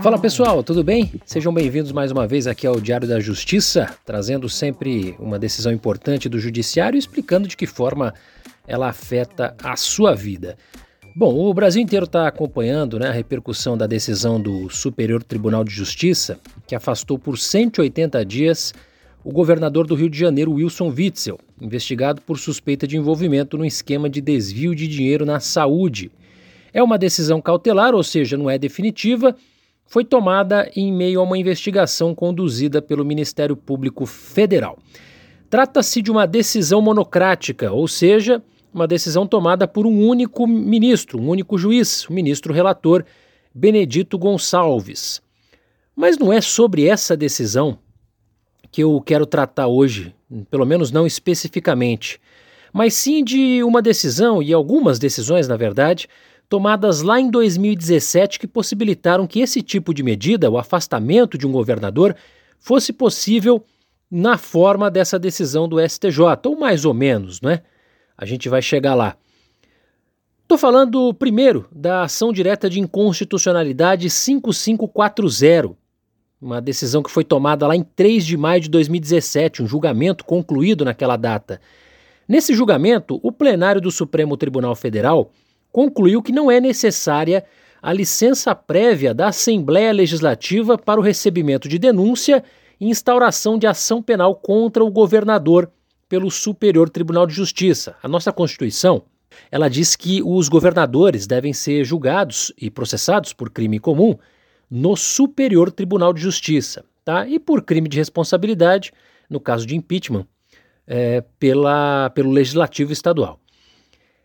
Fala pessoal, tudo bem? Sejam bem-vindos mais uma vez aqui ao Diário da Justiça, trazendo sempre uma decisão importante do Judiciário e explicando de que forma ela afeta a sua vida. Bom, o Brasil inteiro está acompanhando né, a repercussão da decisão do Superior Tribunal de Justiça, que afastou por 180 dias o governador do Rio de Janeiro, Wilson Witzel, investigado por suspeita de envolvimento no esquema de desvio de dinheiro na saúde. É uma decisão cautelar, ou seja, não é definitiva foi tomada em meio a uma investigação conduzida pelo Ministério Público Federal. Trata-se de uma decisão monocrática, ou seja, uma decisão tomada por um único ministro, um único juiz, o ministro relator Benedito Gonçalves. Mas não é sobre essa decisão que eu quero tratar hoje, pelo menos não especificamente, mas sim de uma decisão, e algumas decisões, na verdade, tomadas lá em 2017 que possibilitaram que esse tipo de medida, o afastamento de um governador, fosse possível na forma dessa decisão do STJ, ou mais ou menos, não é? A gente vai chegar lá. Estou falando primeiro da ação direta de inconstitucionalidade 5540, uma decisão que foi tomada lá em 3 de maio de 2017, um julgamento concluído naquela data. Nesse julgamento, o plenário do Supremo Tribunal Federal concluiu que não é necessária a licença prévia da Assembleia Legislativa para o recebimento de denúncia e instauração de ação penal contra o governador pelo Superior Tribunal de Justiça. A nossa Constituição, ela diz que os governadores devem ser julgados e processados por crime comum no Superior Tribunal de Justiça, tá? E por crime de responsabilidade, no caso de impeachment, é, pela, pelo Legislativo Estadual.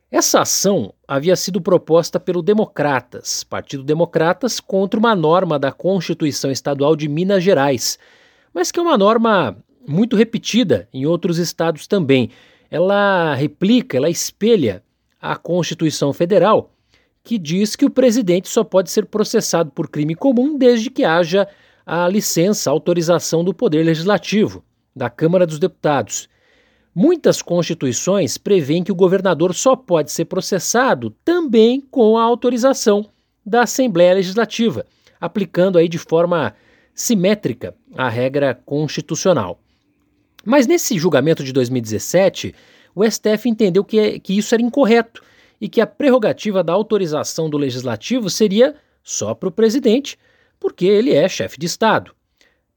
Essa ação havia sido proposta pelo Democratas, Partido Democratas, contra uma norma da Constituição Estadual de Minas Gerais, mas que é uma norma muito repetida em outros estados também. Ela replica, ela espelha a Constituição Federal, que diz que o presidente só pode ser processado por crime comum desde que haja a licença, a autorização do Poder Legislativo, da Câmara dos Deputados. Muitas constituições prevêem que o governador só pode ser processado também com a autorização da Assembleia Legislativa, aplicando aí de forma simétrica a regra constitucional. Mas nesse julgamento de 2017, o STF entendeu que, é, que isso era incorreto e que a prerrogativa da autorização do legislativo seria só para o presidente, porque ele é chefe de Estado.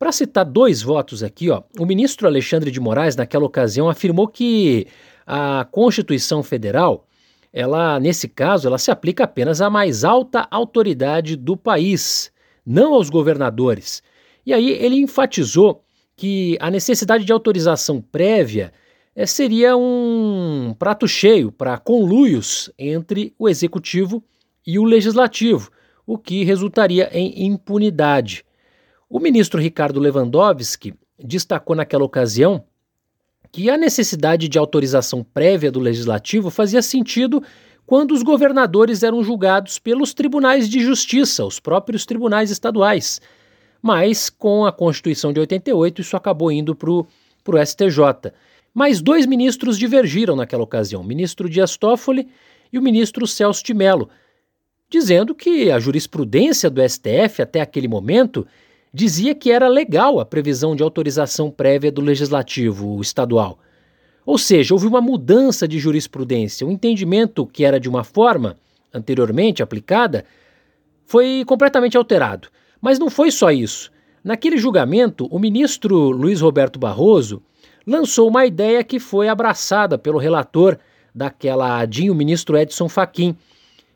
Para citar dois votos aqui, ó, o ministro Alexandre de Moraes, naquela ocasião, afirmou que a Constituição Federal, ela, nesse caso, ela se aplica apenas à mais alta autoridade do país, não aos governadores. E aí ele enfatizou que a necessidade de autorização prévia é, seria um prato cheio para conluios entre o executivo e o legislativo, o que resultaria em impunidade. O ministro Ricardo Lewandowski destacou naquela ocasião que a necessidade de autorização prévia do legislativo fazia sentido quando os governadores eram julgados pelos tribunais de justiça, os próprios tribunais estaduais. Mas com a Constituição de 88 isso acabou indo para o STJ. Mas dois ministros divergiram naquela ocasião, o ministro Dias Toffoli e o ministro Celso de Mello, dizendo que a jurisprudência do STF até aquele momento dizia que era legal a previsão de autorização prévia do legislativo estadual. Ou seja, houve uma mudança de jurisprudência. O entendimento que era de uma forma, anteriormente aplicada, foi completamente alterado. Mas não foi só isso. Naquele julgamento, o ministro Luiz Roberto Barroso lançou uma ideia que foi abraçada pelo relator daquela ADIM, o ministro Edson Fachin,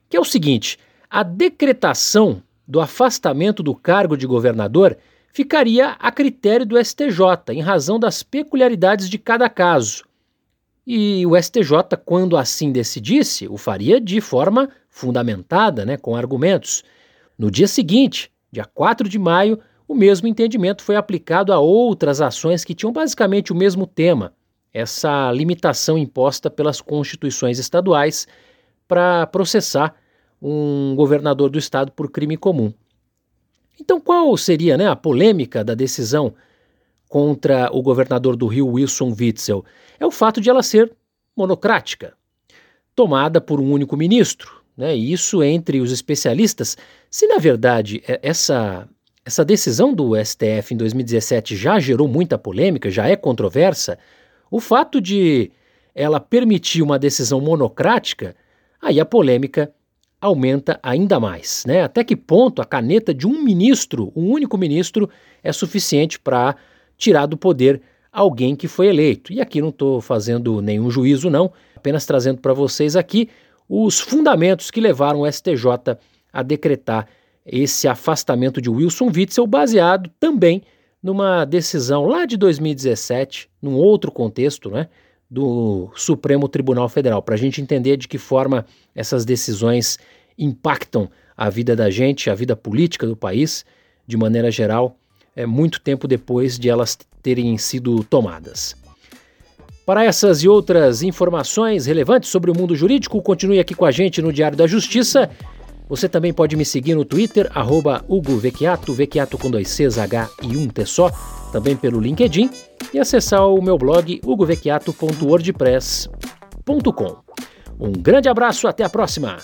que é o seguinte: a decretação do afastamento do cargo de governador ficaria a critério do STJ, em razão das peculiaridades de cada caso. E o STJ, quando assim decidisse, o faria de forma fundamentada, né, com argumentos. No dia seguinte, dia 4 de maio, o mesmo entendimento foi aplicado a outras ações que tinham basicamente o mesmo tema, essa limitação imposta pelas constituições estaduais para processar um governador do estado por crime comum. Então, qual seria né, a polêmica da decisão contra o governador do Rio, Wilson Witzel? É o fato de ela ser monocrática, tomada por um único ministro. Né? E isso, entre os especialistas, se na verdade é, essa essa decisão do STF em 2017 já gerou muita polêmica, já é controversa, o fato de ela permitir uma decisão monocrática, aí a polêmica aumenta ainda mais. Né? Até que ponto a caneta de um ministro, um único ministro, é suficiente para tirar do poder alguém que foi eleito? E aqui não estou fazendo nenhum juízo, não, apenas trazendo para vocês aqui os fundamentos que levaram o STJ a decretar esse afastamento de Wilson Witzel, baseado também numa decisão lá de 2017, num outro contexto, né, do Supremo Tribunal Federal, para a gente entender de que forma essas decisões impactam a vida da gente, a vida política do país, de maneira geral, é muito tempo depois de elas terem sido tomadas. Para essas e outras informações relevantes sobre o mundo jurídico, continue aqui com a gente no Diário da Justiça. Você também pode me seguir no Twitter, arroba Hugo Vecchiato, Vecchiato com dois Cs, H e um T só, também pelo LinkedIn, e acessar o meu blog hugovecchiato.wordpress.com. Um grande abraço, até a próxima!